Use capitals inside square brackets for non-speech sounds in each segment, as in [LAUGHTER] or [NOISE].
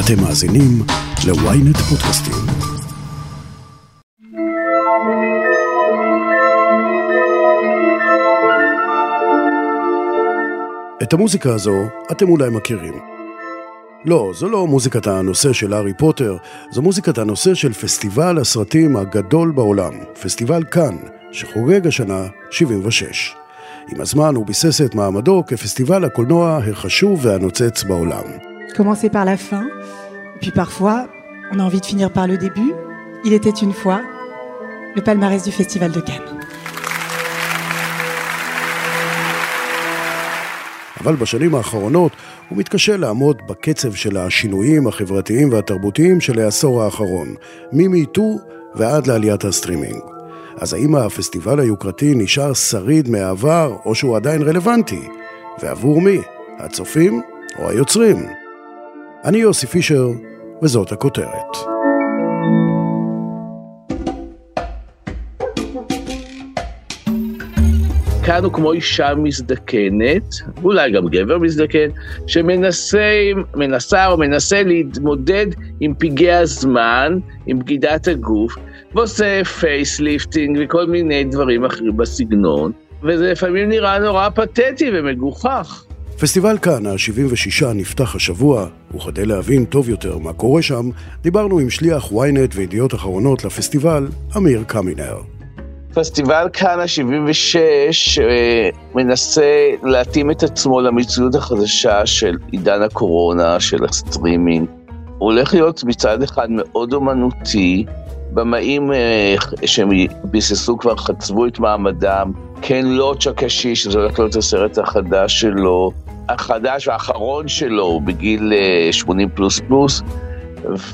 אתם מאזינים ל-ynet פודקאסטים. את המוזיקה הזו אתם אולי מכירים. לא, זו לא מוזיקת הנושא של הארי פוטר, זו מוזיקת הנושא של פסטיבל הסרטים הגדול בעולם, פסטיבל כאן, שחוגג השנה 76. עם הזמן הוא ביסס את מעמדו כפסטיבל הקולנוע החשוב והנוצץ בעולם. Commencer par la fin, puis parfois, on a envie de finir par le début. Il était une fois le palmarès du Festival de Cannes. אבל בשנים האחרונות הוא מתקשה לעמוד בקצב של השינויים החברתיים והתרבותיים של העשור האחרון, מ MeToo ועד לעליית הסטרימינג. אז האם הפסטיבל היוקרתי נשאר שריד מהעבר, או שהוא עדיין רלוונטי? ועבור מי? הצופים או היוצרים? אני יוסי פישר, וזאת הכותרת. קאן הוא כמו אישה מזדקנת, אולי גם גבר מזדקן, שמנסה או מנסה להתמודד עם פגעי הזמן, עם בגידת הגוף, ועושה facelifting וכל מיני דברים אחרים בסגנון, וזה לפעמים נראה נורא פתטי ומגוחך. פסטיבל קאן, ה-76, נפתח השבוע, וכדי להבין טוב יותר מה קורה שם, דיברנו עם שליח ynet וידיעות אחרונות לפסטיבל, אמיר קמינר. פסטיבל קאן ה-76 אה, מנסה להתאים את עצמו למציאות החדשה של עידן הקורונה, של הסטרימינג. הוא הולך להיות מצד אחד מאוד אומנותי, במאים אה, שהם ביססו כבר חצבו את מעמדם, כן לוטש הקשיש, שזה הולך להיות הסרט החדש שלו, החדש והאחרון שלו בגיל 80 אה, פלוס פלוס,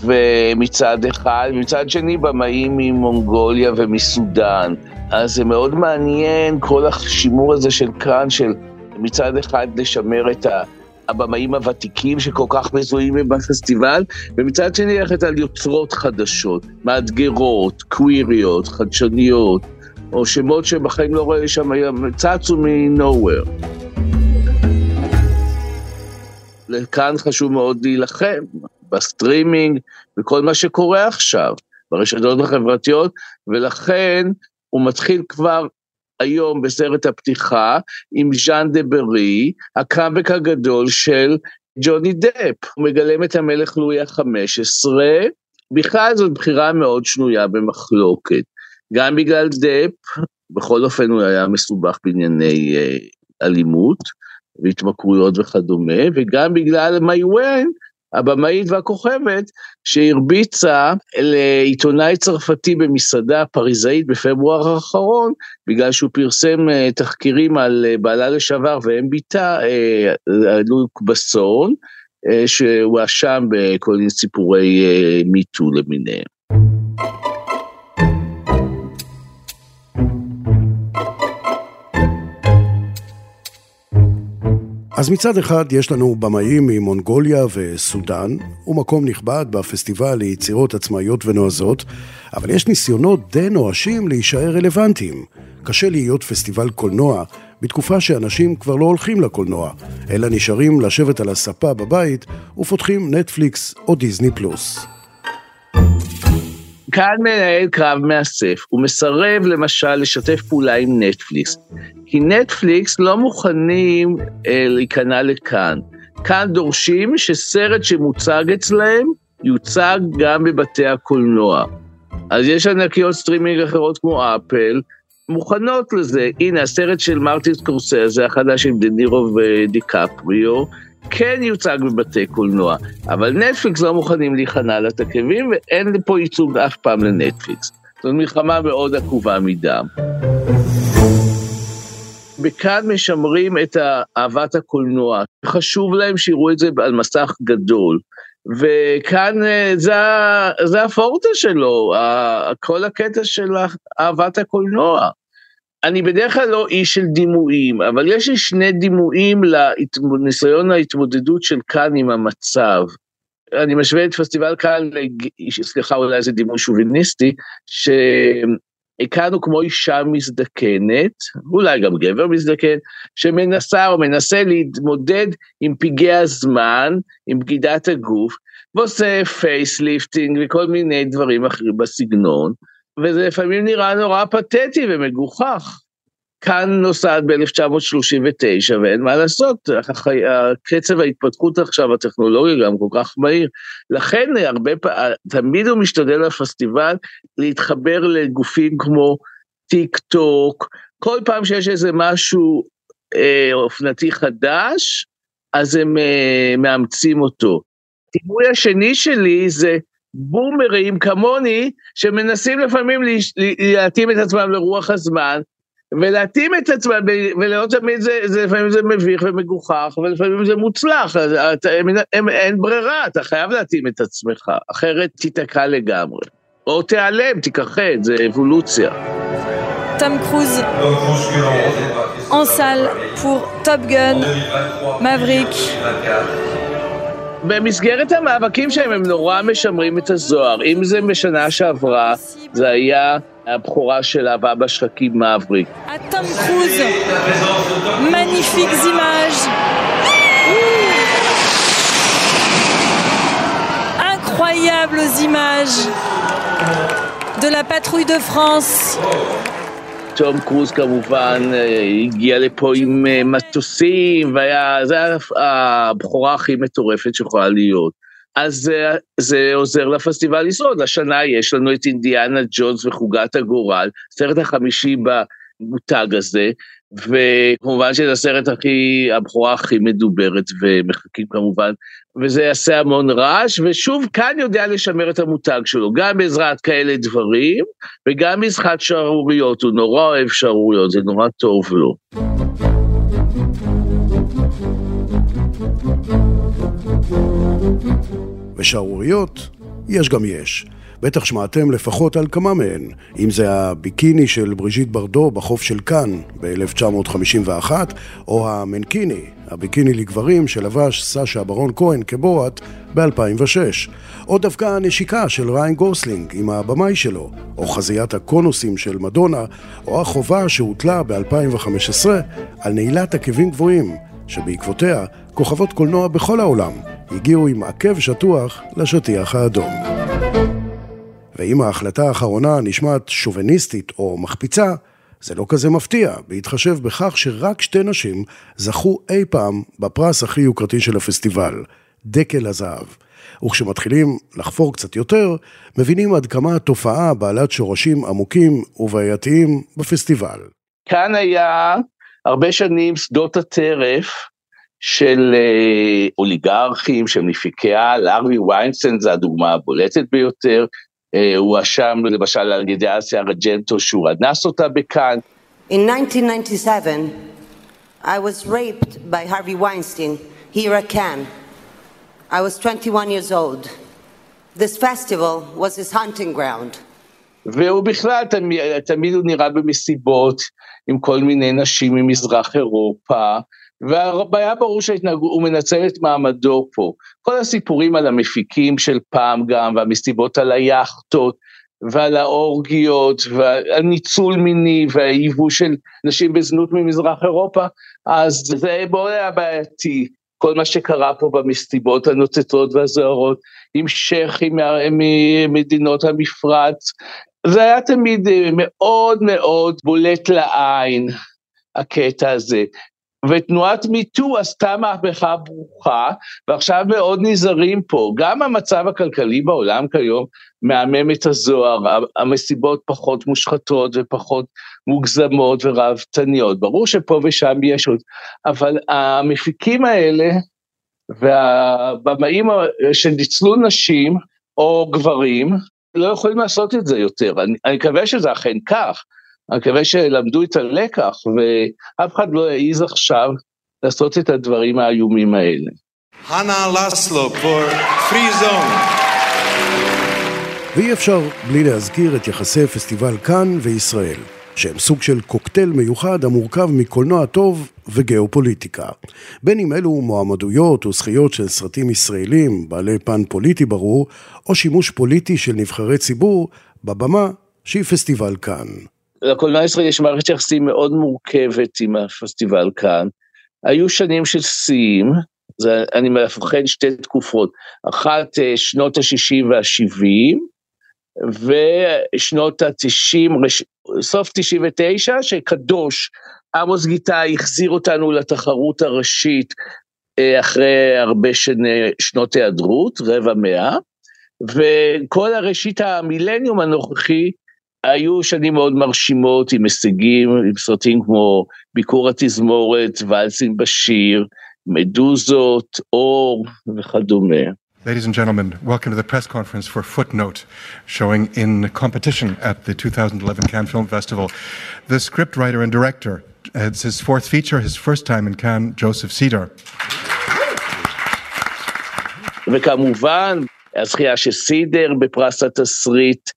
ומצד אחד, ומצד שני במאים ממונגוליה ומסודאן. אז זה מאוד מעניין כל השימור הזה של כאן, של מצד אחד לשמר את ה... הבמאים הוותיקים שכל כך מזוהים בפסטיבל, ומצד שני ללכת על יוצרות חדשות, מאתגרות, קוויריות, חדשניות, או שמות שבחיים לא רואה שם, צצו מ-nowhere. קאן חשוב מאוד להילחם בסטרימינג, וכל מה שקורה עכשיו, ברשתות החברתיות, ולכן הוא מתחיל כבר היום בסרט הפתיחה עם ז'אן דו בארי, הקאמבק הגדול של ג'וני דפ. הוא מגלם את המלך לואי ה-15, בכלל זאת בחירה מאוד שנויה במחלוקת. גם בגלל דפ, בכל אופן הוא היה מסובך בענייני אה, אלימות והתמכרויות וכדומה, וגם בגלל מיואן, הבמאית והכוכבת, שהרביצה לעיתונאי צרפתי במסעדה פריזאית בפברואר האחרון, בגלל שהוא פרסם אה, תחקירים על אה, בעלה לשעבר ואם ביתה, אה, לוק בסון, שהואשם בכל מיני סיפורי מיטו למיניהם. אז מצד אחד יש לנו במאים ממונגוליה וסודאן, ומקום נכבד בפסטיבל ליצירות עצמאיות ונועזות, אבל יש ניסיונות די נואשים להישאר רלוונטיים. קשה להיות פסטיבל קולנוע בתקופה שאנשים כבר לא הולכים לקולנוע, אלא נשארים לשבת על הספה בבית ופותחים נטפליקס או דיסני פלוס. קאן מנהל קרב מאסף, הוא מסרב למשל לשתף פעולה עם נטפליקס, כי נטפליקס לא מוכנים אה, להיכנע לקאן. קאן דורשים שסרט שמוצג אצלהם יוצג גם בבתי הקולנוע. אז יש ענקיות סטרימינג אחרות כמו אפל, מוכנות לזה. הנה, הסרט של מרטין סקורסזה, החדש עם דנירו ודיקפריו, כן יוצג בבתי קולנוע, אבל נטפליקס לא מוכנים להיכנע לתקבים, ואין פה ייצוג אף פעם לנטפליקס. זאת מלחמה מאוד עקובה מדם. וכאן משמרים את אהבת הקולנוע. חשוב להם שיראו את זה על מסך גדול. וכאן אה, זה, זה הפורטה שלו, כל הקטע של אהבת הקולנוע. אני בדרך כלל לא איש של דימויים, אבל יש לי שני דימויים לניסיון ההתמודדות של כאן עם המצב. אני משווה את פסטיבל כאן, סליחה אולי זה דימוי שוביניסטי, הוא כמו אישה מזדקנת, אולי גם גבר מזדקן, שמנסה או מנסה להתמודד עם פגעי הזמן, עם בגידת הגוף, ועושה facelifting וכל מיני דברים אחרים בסגנון, וזה לפעמים נראה נורא פתטי ומגוחך. קאן נוסד ב-1939 ואין מה לעשות, קצב ההתפתחות עכשיו הטכנולוגי גם כל כך מהיר. לכן הרבה פעמים, תמיד הוא משתדל לפסטיבל להתחבר לגופים כמו טיק טוק, כל פעם שיש איזה משהו אה, אופנתי חדש, אז הם אה, מאמצים אותו. הדימוי השני שלי זה בומרים כמוני, שמנסים לפעמים להתאים את עצמם לרוח הזמן, ולהתאים את עצמם, ולא תמיד זה, זה, לפעמים זה מביך ומגוחך, ולפעמים זה מוצלח, אז אתה, הם, הם, אין ברירה, אתה חייב להתאים את עצמך, אחרת תיתקע לגמרי. או תיעלם, תיכחד, זה אבולוציה. תום קרוז, en salle pour Top Gun. במסגרת המאבקים שלהם הם נורא משמרים את הזוהר. אם זה משנה שעברה, זה היה הבכורה של אבא בשחקים מבריק. תום קרוז, מניפיק אימאז' incroyables images de la patrouille de France. תום קרוז כמובן הגיע לפה עם מטוסים, והיה, זה היה הבכורה הכי מטורפת שיכולה להיות. אז זה, זה עוזר לפסטיבל לשרוד. השנה יש לנו את אינדיאנה ג'ונס וחוגת הגורל, סרט החמישי במותג הזה, וכמובן שזה הסרט הכי, הבכורה הכי מדוברת, ומחכים כמובן, וזה יעשה המון רעש, ושוב, כאן יודע לשמר את המותג שלו, גם בעזרת כאלה דברים, וגם בעזרת שערוריות, הוא נורא אוהב שערוריות, זה נורא טוב לו. ושערוריות, יש גם יש. בטח שמעתם לפחות על כמה מהן, אם זה הביקיני של בריז'יט ברדו בחוף של קאן ב-1951, או המנקיני, הביקיני לגברים שלבש סשה ברון כהן כבורת ב-2006, או דווקא הנשיקה של ריין גוסלינג עם הבמאי שלו, או חזיית הקונוסים של מדונה, או החובה שהוטלה ב-2015 על נעילת עקבים גבוהים, שבעקבותיה כוכבות קולנוע בכל העולם הגיעו עם עקב שטוח לשטיח האדום. ואם ההחלטה האחרונה נשמעת שוביניסטית או מחפיצה, זה לא כזה מפתיע, בהתחשב בכך שרק שתי נשים זכו אי פעם בפרס הכי יוקרתי של הפסטיבל, דקל הזהב. וכשמתחילים לחפור קצת יותר, מבינים עד כמה התופעה בעלת שורשים עמוקים ובעייתיים בפסטיבל. כאן היה הרבה שנים שדות הטרף של אה, אוליגרכים, של מפיקי על, ארווי ויינסטיין זה הדוגמה הבולטת ביותר, הואשם למשל על ידי אסיה רג'נטו שהוא אנס אותה בכאן. In 1997, I was raped by Harvey Weinstein here at Cannes. I was 21 years old. This festival was his hunting ground. והוא בכלל תמיד, תמיד הוא נראה במסיבות עם כל מיני נשים ממזרח אירופה, והיה ברור שהוא מנצל את מעמדו פה. כל הסיפורים על המפיקים של פעם גם, והמסיבות על היאכטות, ועל האורגיות, ועל ניצול מיני, והייבוא של נשים בזנות ממזרח אירופה, אז זה מאוד היה בעייתי. כל מה שקרה פה במסיבות הנוצצות והזוהרות, עם שייחים ממדינות המפרץ, זה היה תמיד מאוד מאוד בולט לעין, הקטע הזה. ותנועת מיטו עשתה מהפכה ברוכה, ועכשיו מאוד נזהרים פה. גם המצב הכלכלי בעולם כיום מהמם את הזוהר, המסיבות פחות מושחתות ופחות מוגזמות ורהבתניות. ברור שפה ושם יש עוד, אבל המפיקים האלה והבמאים שניצלו נשים או גברים, לא יכולים לעשות את זה יותר. אני, אני מקווה שזה אכן כך. אני מקווה שלמדו את הלקח, ואף אחד לא יעז עכשיו לעשות את הדברים האיומים האלה. חנה לסלו פור פרי זון. ואי אפשר בלי להזכיר את יחסי פסטיבל כאן וישראל, שהם סוג של קוקטייל מיוחד המורכב מקולנוע טוב וגיאופוליטיקה. בין אם אלו מועמדויות או זכיות של סרטים ישראלים בעלי פן פוליטי ברור, או שימוש פוליטי של נבחרי ציבור בבמה שהיא פסטיבל כאן. לקולנוע הישראלי יש מערכת יחסים מאוד מורכבת עם הפסטיבל כאן. היו שנים של שיאים, אני מפחד שתי תקופות, אחת אה, שנות ה-60 וה-70, ושנות ה-90, סוף 99, שקדוש, עמוס גיטאי החזיר אותנו לתחרות הראשית אה, אחרי הרבה שני, שנות היעדרות, רבע מאה, וכל הראשית המילניום הנוכחי היו שנים מאוד מרשימות עם הישגים, עם סרטים כמו ביקור התזמורת, ואלסים בשיר, מדוזות, אור וכדומה. Ladies and gentlemen, welcome to the press conference for Footnote, showing in competition at the 2011 Cannes Film Festival. The scriptwriter and director, it's his fourth feature, his first time in Cannes, Joseph Cedar. וכמובן, הזכייה של סידר בפרס התסריט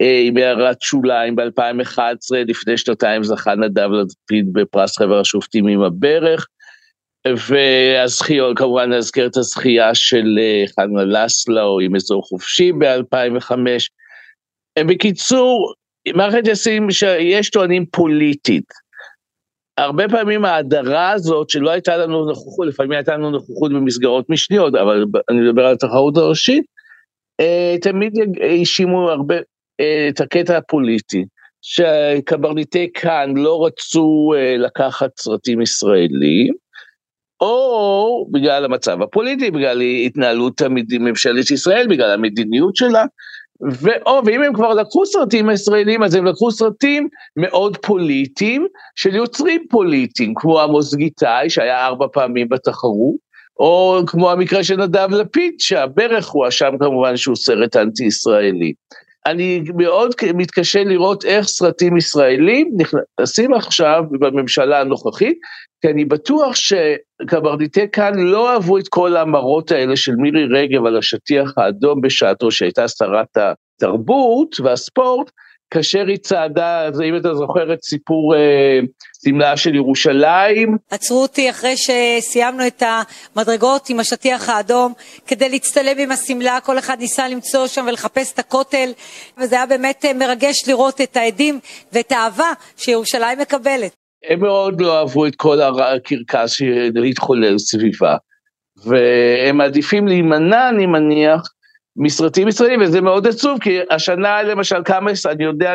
עם הערת שוליים ב-2011, לפני שנתיים זכה נדב לפיד בפרס חבר השופטים עם הברך, והזכיות, כמובן נזכר את הזכייה של אה, חנה לסלו עם אזור חופשי ב-2005. בקיצור, מערכת יחסים שיש טוענים פוליטית. הרבה פעמים ההדרה הזאת שלא הייתה לנו נוכחות, לפעמים הייתה לנו נוכחות במסגרות משניות, אבל אני מדבר על התחרות הראשית, אה, תמיד האשימו הרבה את הקטע הפוליטי, שקברניטי כאן לא רצו לקחת סרטים ישראלים, או בגלל המצב הפוליטי, בגלל התנהלות ממשלת ישראל, בגלל המדיניות שלה, ואו, ואם הם כבר לקחו סרטים ישראלים, אז הם לקחו סרטים מאוד פוליטיים, של יוצרים פוליטיים, כמו עמוס גיטאי, שהיה ארבע פעמים בתחרות, או כמו המקרה של נדב לפיד, שהברך הואשם כמובן שהוא סרט אנטי-ישראלי. אני מאוד מתקשה לראות איך סרטים ישראלים נכנסים עכשיו בממשלה הנוכחית, כי אני בטוח שקברניטי כאן לא אהבו את כל המראות האלה של מירי רגב על השטיח האדום בשעתו, שהייתה שרת התרבות והספורט, כאשר היא צעדה, אז אם אתה זוכר את סיפור אה, סמלה של ירושלים. עצרו אותי אחרי שסיימנו את המדרגות עם השטיח האדום כדי להצטלם עם השמלה, כל אחד ניסה למצוא שם ולחפש את הכותל, וזה היה באמת אה, מרגש לראות את העדים ואת האהבה שירושלים מקבלת. הם מאוד לא אהבו את כל הקרקס שהתחולל סביבה, והם מעדיפים להימנע, אני מניח, מסרטים ישראלים, וזה מאוד עצוב, כי השנה למשל כמה, אני יודע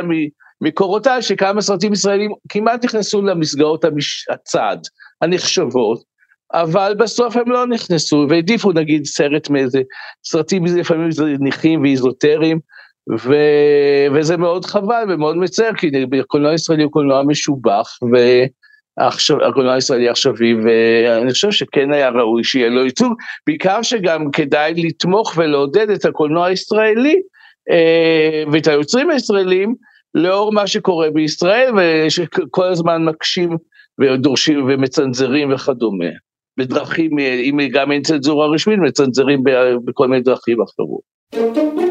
ממקורותיי, שכמה סרטים ישראלים כמעט נכנסו למסגרות המש... הצד הנחשבות, אבל בסוף הם לא נכנסו, והעדיפו נגיד סרט מאיזה, סרטים לפעמים זניחים ואיזוטריים, ו... וזה מאוד חבל ומאוד מצער, כי הקולנוע הישראלי הוא קולנוע משובח, והקולנוע הישראלי עכשווי, ואני חושב שכן היה ראוי שיהיה לו ייצוג, בעיקר שגם כדאי לתמוך ולעודד את הקולנוע הישראלי אה, ואת היוצרים הישראלים, לאור מה שקורה בישראל, ושכל הזמן מקשים ודורשים ומצנזרים וכדומה. בדרכים, אם גם אין צנזורה רשמית, מצנזרים בכל מיני דרכים אחרות.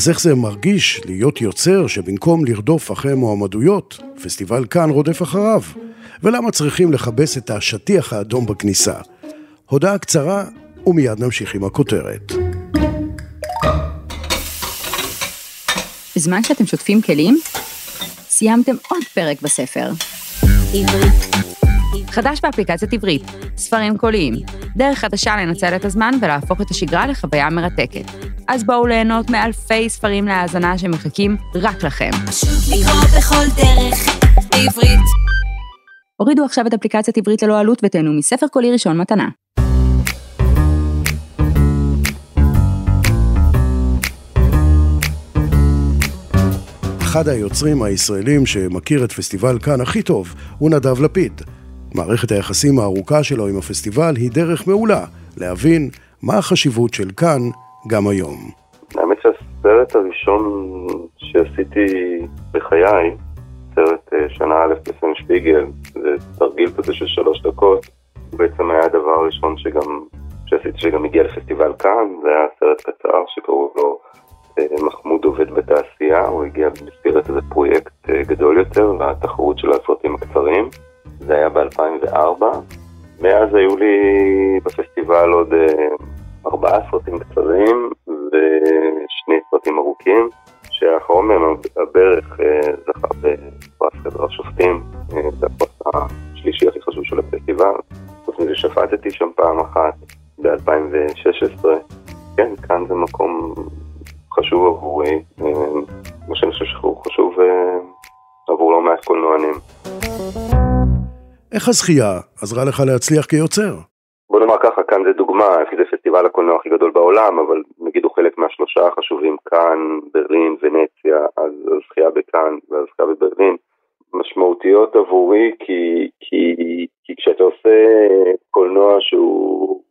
אז איך זה מרגיש להיות יוצר שבמקום לרדוף אחרי מועמדויות, פסטיבל כאן רודף אחריו? ולמה צריכים לכבס את השטיח האדום בכניסה? הודעה קצרה ומיד נמשיך עם הכותרת. בזמן שאתם שוטפים כלים, סיימתם עוד פרק בספר. עברית. חדש באפליקציית עברית, ספרים קוליים, דרך חדשה לנצל את הזמן ולהפוך את השגרה לחוויה מרתקת. אז בואו ליהנות מאלפי ספרים להאזנה שמחכים רק לכם. פשוט לקרוא בכל דרך, בעברית. הורידו עכשיו את אפליקציית עברית ללא עלות ותהנו מספר קולי ראשון מתנה. אחד היוצרים הישראלים שמכיר את פסטיבל כאן הכי טוב הוא נדב לפיד. מערכת היחסים הארוכה שלו עם הפסטיבל היא דרך מעולה להבין מה החשיבות של כאן גם היום. האמת שהסרט הראשון שעשיתי בחיי, סרט אה, שנה א' בסן שפיגל, זה תרגיל כזה של שלוש דקות, בעצם היה הדבר הראשון שגם, שעשיתי שגם הגיע לפסטיבל כאן, זה היה סרט קצר שקראו לו אה, מחמוד עובד בתעשייה, הוא הגיע במסגרת איזה פרויקט אה, גדול יותר, והתחרות של הסרטים הקצרים. זה היה ב-2004. מאז היו לי בפסטיבל עוד uh, ארבעה סרטים קצרים ושני סרטים ארוכים, שהאחרון מהם, הברך, אה, זכה בפרס חדר השופטים, אה, זה הפרס השלישי הכי חשוב של הפסטיבל. חוץ מזה שפטתי שם פעם אחת ב-2016. כן, כאן זה מקום חשוב עבורי, מה שאני חושב שהוא חשוב עבור לא מעט קולנוענים. איך הזכייה עזרה לך להצליח כיוצר? בוא נאמר ככה, כאן זה דוגמה, כי זה פסטיבל הקולנוע הכי גדול בעולם, אבל נגיד הוא חלק מהשלושה החשובים כאן, ברלין, ונציה, אז הזכייה בכאן והזכייה בברלין, משמעותיות עבורי, כי, כי, כי כשאתה עושה קולנוע שהוא,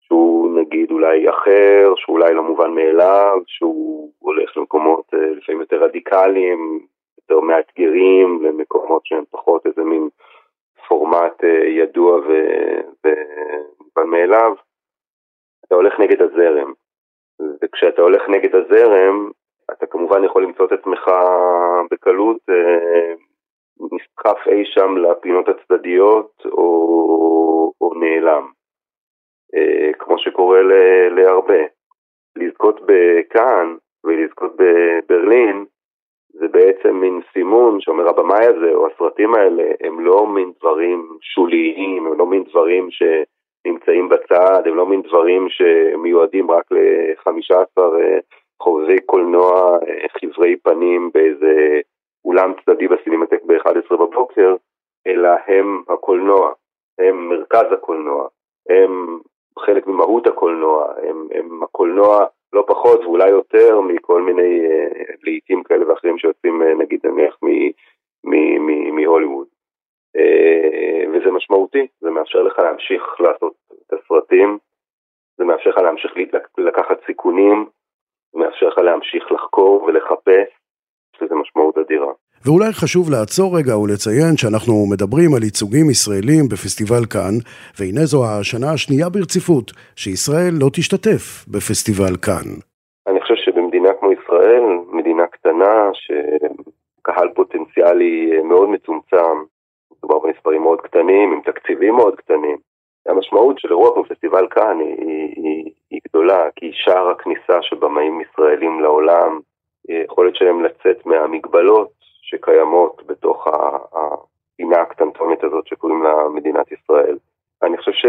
שהוא נגיד אולי אחר, שהוא אולי לא מובן מאליו, שהוא הולך למקומות אה, לפעמים יותר רדיקליים, יותר מאתגרים, למקומות שהם פחות איזה מין פורמט אה, ידוע ומובן מאליו, אתה הולך נגד הזרם. וכשאתה הולך נגד הזרם, אתה כמובן יכול למצוא את עצמך בקלות אה, נסחף אי שם לפינות הצדדיות או, או נעלם, אה, כמו שקורה להרבה. לזכות בכאן ולזכות בברלין זה בעצם מין סימון שאומר הבמאי הזה או הסרטים האלה הם לא מין דברים שוליים, הם לא מין דברים שנמצאים בצד, הם לא מין דברים שמיועדים רק ל-15 אה, חובבי קולנוע אה, חברי פנים באיזה אולם צדדי בסינמטק ב-11 בבוקר, אלא הם הקולנוע, הם מרכז הקולנוע, הם חלק ממהות הקולנוע, הם, הם הקולנוע לא פחות ואולי יותר מכל מיני uh, לעיתים כאלה ואחרים שיוצאים uh, נגיד נניח מהוליווד. Uh, וזה משמעותי, זה מאפשר לך להמשיך לעשות את הסרטים, זה מאפשר לך להמשיך לקחת סיכונים, זה מאפשר לך להמשיך לחקור ולחפש, יש לזה משמעות אדירה. ואולי חשוב לעצור רגע ולציין שאנחנו מדברים על ייצוגים ישראלים בפסטיבל כאן, והנה זו השנה השנייה ברציפות שישראל לא תשתתף בפסטיבל כאן. אני חושב שבמדינה כמו ישראל, מדינה קטנה, שקהל פוטנציאלי מאוד מצומצם, מדובר במספרים מאוד קטנים, עם תקציבים מאוד קטנים. המשמעות של אירוע כמו פסטיבל כאן היא, היא, היא, היא גדולה, כי שער הכניסה של במאים ישראלים לעולם, יכולת שלהם לצאת מהמגבלות שקיימות בתוך הפינה הקטנטונת הזאת שקוראים לה מדינת ישראל. אני חושב ש...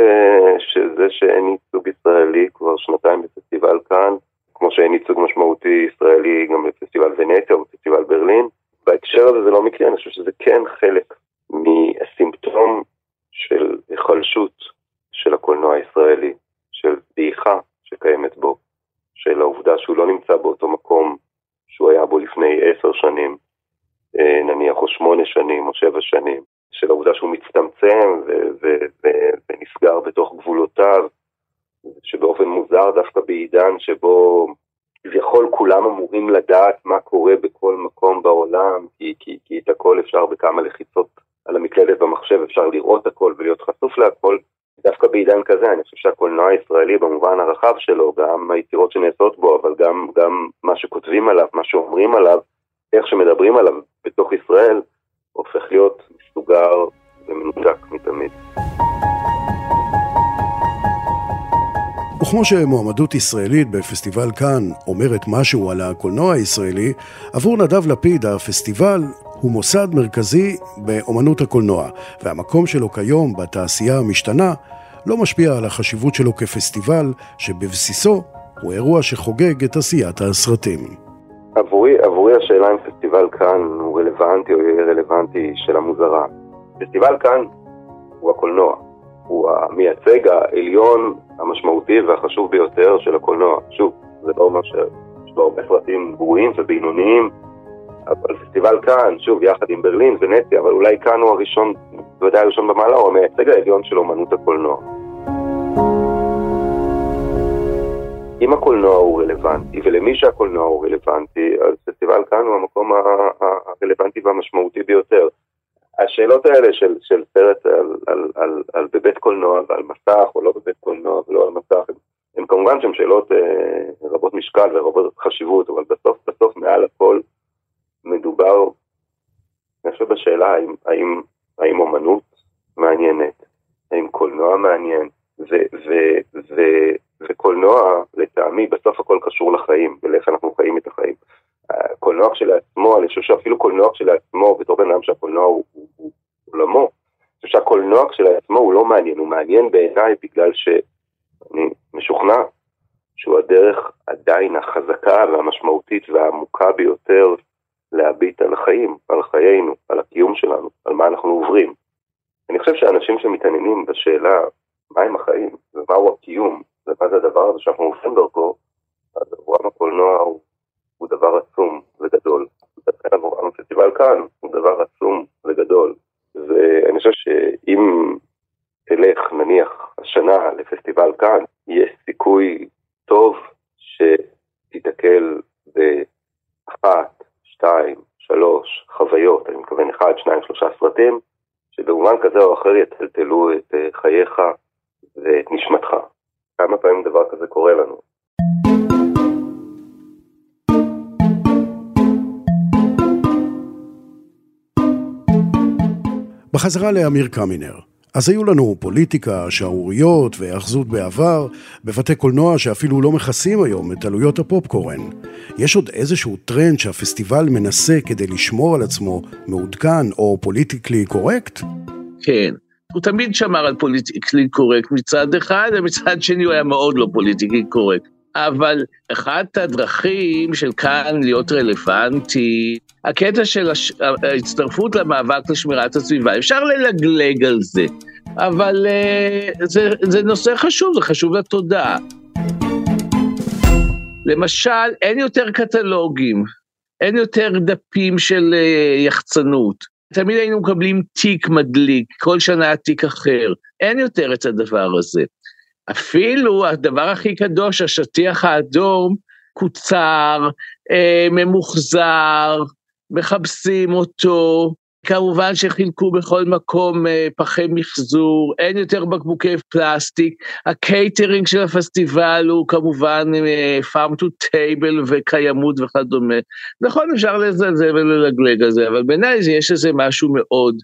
שזה שאין ייצוג ישראלי כבר שנתיים בפסטיבל כאן, כמו שאין ייצוג משמעותי ישראלי גם בפסטיבל ונציה או בפסטיבל ברלין, בהקשר הזה זה לא מקרה, אני חושב שזה כן חלק מסימפטום של היחלשות של הקולנוע הישראלי, של דעיכה שקיימת בו, של העובדה שהוא לא נמצא באותו מקום שהוא היה בו לפני עשר שנים, נניח, או שמונה שנים, או שבע שנים, של העובדה שהוא מצטמצם ונסגר בתוך גבולותיו, שבאופן מוזר דווקא בעידן שבו כביכול כולם אמורים לדעת מה קורה בכל מקום בעולם, כי, כי, כי את הכל אפשר בכמה לחיצות על המקלדת במחשב, אפשר לראות הכל ולהיות חשוף להכל. דווקא בעידן כזה, אני חושב שהקולנוע הישראלי במובן הרחב שלו, גם היצירות שנעשות בו, אבל גם, גם מה שכותבים עליו, מה שאומרים עליו, איך שמדברים עליו בתוך ישראל, הופך להיות מסוגר ומנותק מתמיד. וכמו שמועמדות ישראלית בפסטיבל כאן אומרת משהו על הקולנוע הישראלי, עבור נדב לפיד הפסטיבל הוא מוסד מרכזי באומנות הקולנוע, והמקום שלו כיום בתעשייה המשתנה לא משפיע על החשיבות שלו כפסטיבל שבבסיסו הוא אירוע שחוגג את עשיית הסרטים. עבורי, עבורי השאלה אם פסטיבל כאן הוא רלוונטי או יהיה רלוונטי של המוזרה. פסטיבל כאן הוא הקולנוע, הוא המייצג העליון, המשמעותי והחשוב ביותר של הקולנוע. שוב, זה לא אומר שיש לו הרבה סרטים גרועים ובינוניים, אבל פסטיבל כאן, שוב, יחד עם ברלין, ונציה, אבל אולי כאן הוא הראשון, בוודאי הראשון במעלה, הוא המייצג העליון של אומנות הקולנוע. אם הקולנוע הוא רלוונטי, ולמי שהקולנוע הוא רלוונטי, אז פסטיבל כאן הוא המקום הרלוונטי והמשמעותי ביותר. השאלות האלה של, של סרט על, על, על, על בבית קולנוע ועל מסך או לא בבית קולנוע ולא על מסך, הן כמובן שהן שאלות אה, רבות משקל ורבות חשיבות, אבל בסוף, בסוף מעל הכל מדובר, אני חושב בשאלה האם, האם, האם אומנות מעניינת, האם קולנוע מעניין, ו, ו, ו, קולנוע, לטעמי, בסוף הכל קשור לחיים ולאיך אנחנו חיים את החיים. הקולנוע כשלעצמו, אני חושב שאפילו קולנוע כשלעצמו, בתור בן אדם שהקולנוע הוא, הוא, הוא עולמו, אני חושב שהקולנוע כשלעצמו הוא לא מעניין, הוא מעניין בעיניי בגלל שאני משוכנע שהוא הדרך עדיין החזקה והמשמעותית והעמוקה ביותר להביט על החיים, על חיינו, על הקיום שלנו, על מה אנחנו עוברים. אני חושב שאנשים שמתעניינים בשאלה מהם החיים ומהו הקיום, הקיום ומה זה הדבר הזה בחזרה לאמיר קמינר. אז היו לנו פוליטיקה, שערוריות והיאחזות בעבר, בבתי קולנוע שאפילו לא מכסים היום את עלויות הפופקורן. יש עוד איזשהו טרנד שהפסטיבל מנסה כדי לשמור על עצמו מעודכן או politically correct? כן. הוא תמיד שמר על politically correct מצד אחד, ומצד שני הוא היה מאוד לא politically correct. אבל אחת הדרכים של קאן להיות רלוונטי, הקטע של הש... ההצטרפות למאבק לשמירת הסביבה, אפשר ללגלג על זה, אבל uh, זה, זה נושא חשוב, זה חשוב לתודעה. למשל, אין יותר קטלוגים, אין יותר דפים של uh, יחצנות. תמיד היינו מקבלים תיק מדליק, כל שנה תיק אחר. אין יותר את הדבר הזה. אפילו הדבר הכי קדוש, השטיח האדום, קוצר, אה, ממוחזר, מכבסים אותו, כמובן שחילקו בכל מקום אה, פחי מחזור, אין יותר בקבוקי פלסטיק, הקייטרינג של הפסטיבל הוא כמובן אה, farm to table וקיימות וכדומה. נכון, אפשר לזלזל וללגלג על זה, אבל בעיניי יש איזה משהו מאוד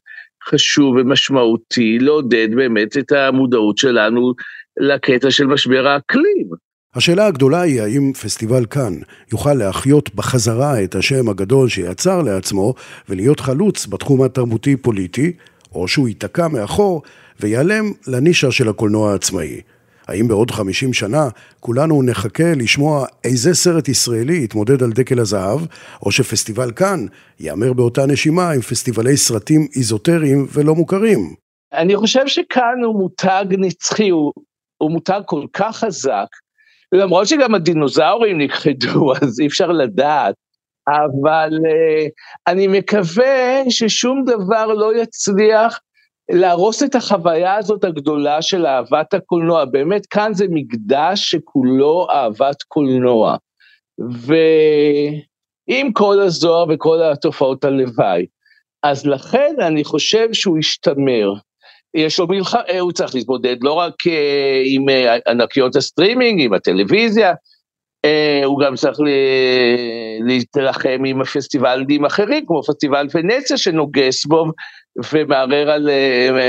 חשוב ומשמעותי לעודד באמת את המודעות שלנו לקטע של משבר האקלים. השאלה הגדולה היא האם פסטיבל כאן יוכל להחיות בחזרה את השם הגדול שיצר לעצמו ולהיות חלוץ בתחום התרבותי-פוליטי, או שהוא ייתקע מאחור ויעלם לנישה של הקולנוע העצמאי. האם בעוד 50 שנה כולנו נחכה לשמוע איזה סרט ישראלי יתמודד על דקל הזהב, או שפסטיבל כאן יאמר באותה נשימה עם פסטיבלי סרטים איזוטריים ולא מוכרים? אני חושב שכאן הוא מותג נצחי, הוא, הוא מותג כל כך חזק, למרות שגם הדינוזאורים נכחדו, [LAUGHS] אז אי אפשר לדעת, אבל uh, אני מקווה ששום דבר לא יצליח להרוס את החוויה הזאת הגדולה של אהבת הקולנוע. באמת, כאן זה מקדש שכולו אהבת קולנוע. ועם כל הזוהר וכל התופעות הלוואי. אז לכן אני חושב שהוא ישתמר. יש לו מלחמה, אה, הוא צריך להתמודד לא רק אה, עם אה, ענקיות הסטרימינג, עם הטלוויזיה, הוא גם צריך להתלחם עם הפסטיבלים אחרים, כמו פסטיבל ונציה שנוגס בו ומערער על,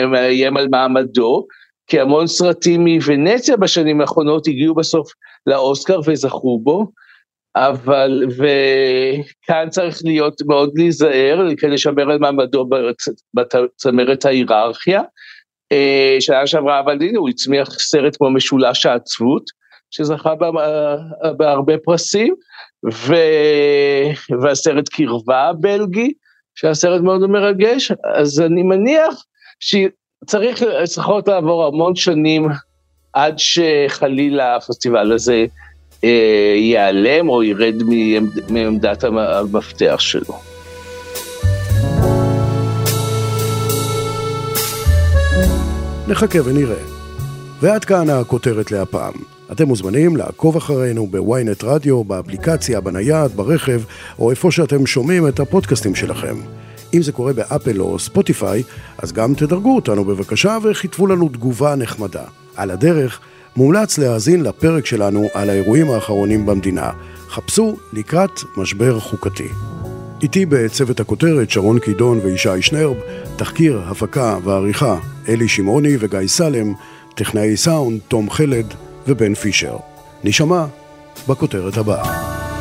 מאיים על מעמדו, כי המון סרטים מוונציה בשנים האחרונות הגיעו בסוף לאוסקר וזכו בו, אבל, וכאן צריך להיות מאוד להיזהר כדי לשמר על מעמדו בצמרת ההיררכיה. אה, שנה שעברה, אבל הנה הוא הצמיח סרט כמו משולש העצבות, שזכה בהרבה פרסים, ו... והסרט קרבה הבלגי, שהיה סרט מאוד מרגש, אז אני מניח שצריך, צריכות לעבור המון שנים עד שחלילה הפסטיבל הזה אה, ייעלם או ירד מעמדת המפתח שלו. נחכה ונראה. ועד כאן הכותרת להפעם. אתם מוזמנים לעקוב אחרינו בוויינט רדיו, באפליקציה, בנייד, ברכב, או איפה שאתם שומעים את הפודקאסטים שלכם. אם זה קורה באפל או ספוטיפיי, אז גם תדרגו אותנו בבקשה וכתבו לנו תגובה נחמדה. על הדרך, מומלץ להאזין לפרק שלנו על האירועים האחרונים במדינה. חפשו לקראת משבר חוקתי. איתי בצוות הכותרת שרון קידון וישי שנרב, תחקיר, הפקה ועריכה אלי שמעוני וגיא סלם, טכנאי סאונד תום חלד ובן פישר. נשמע בכותרת הבאה.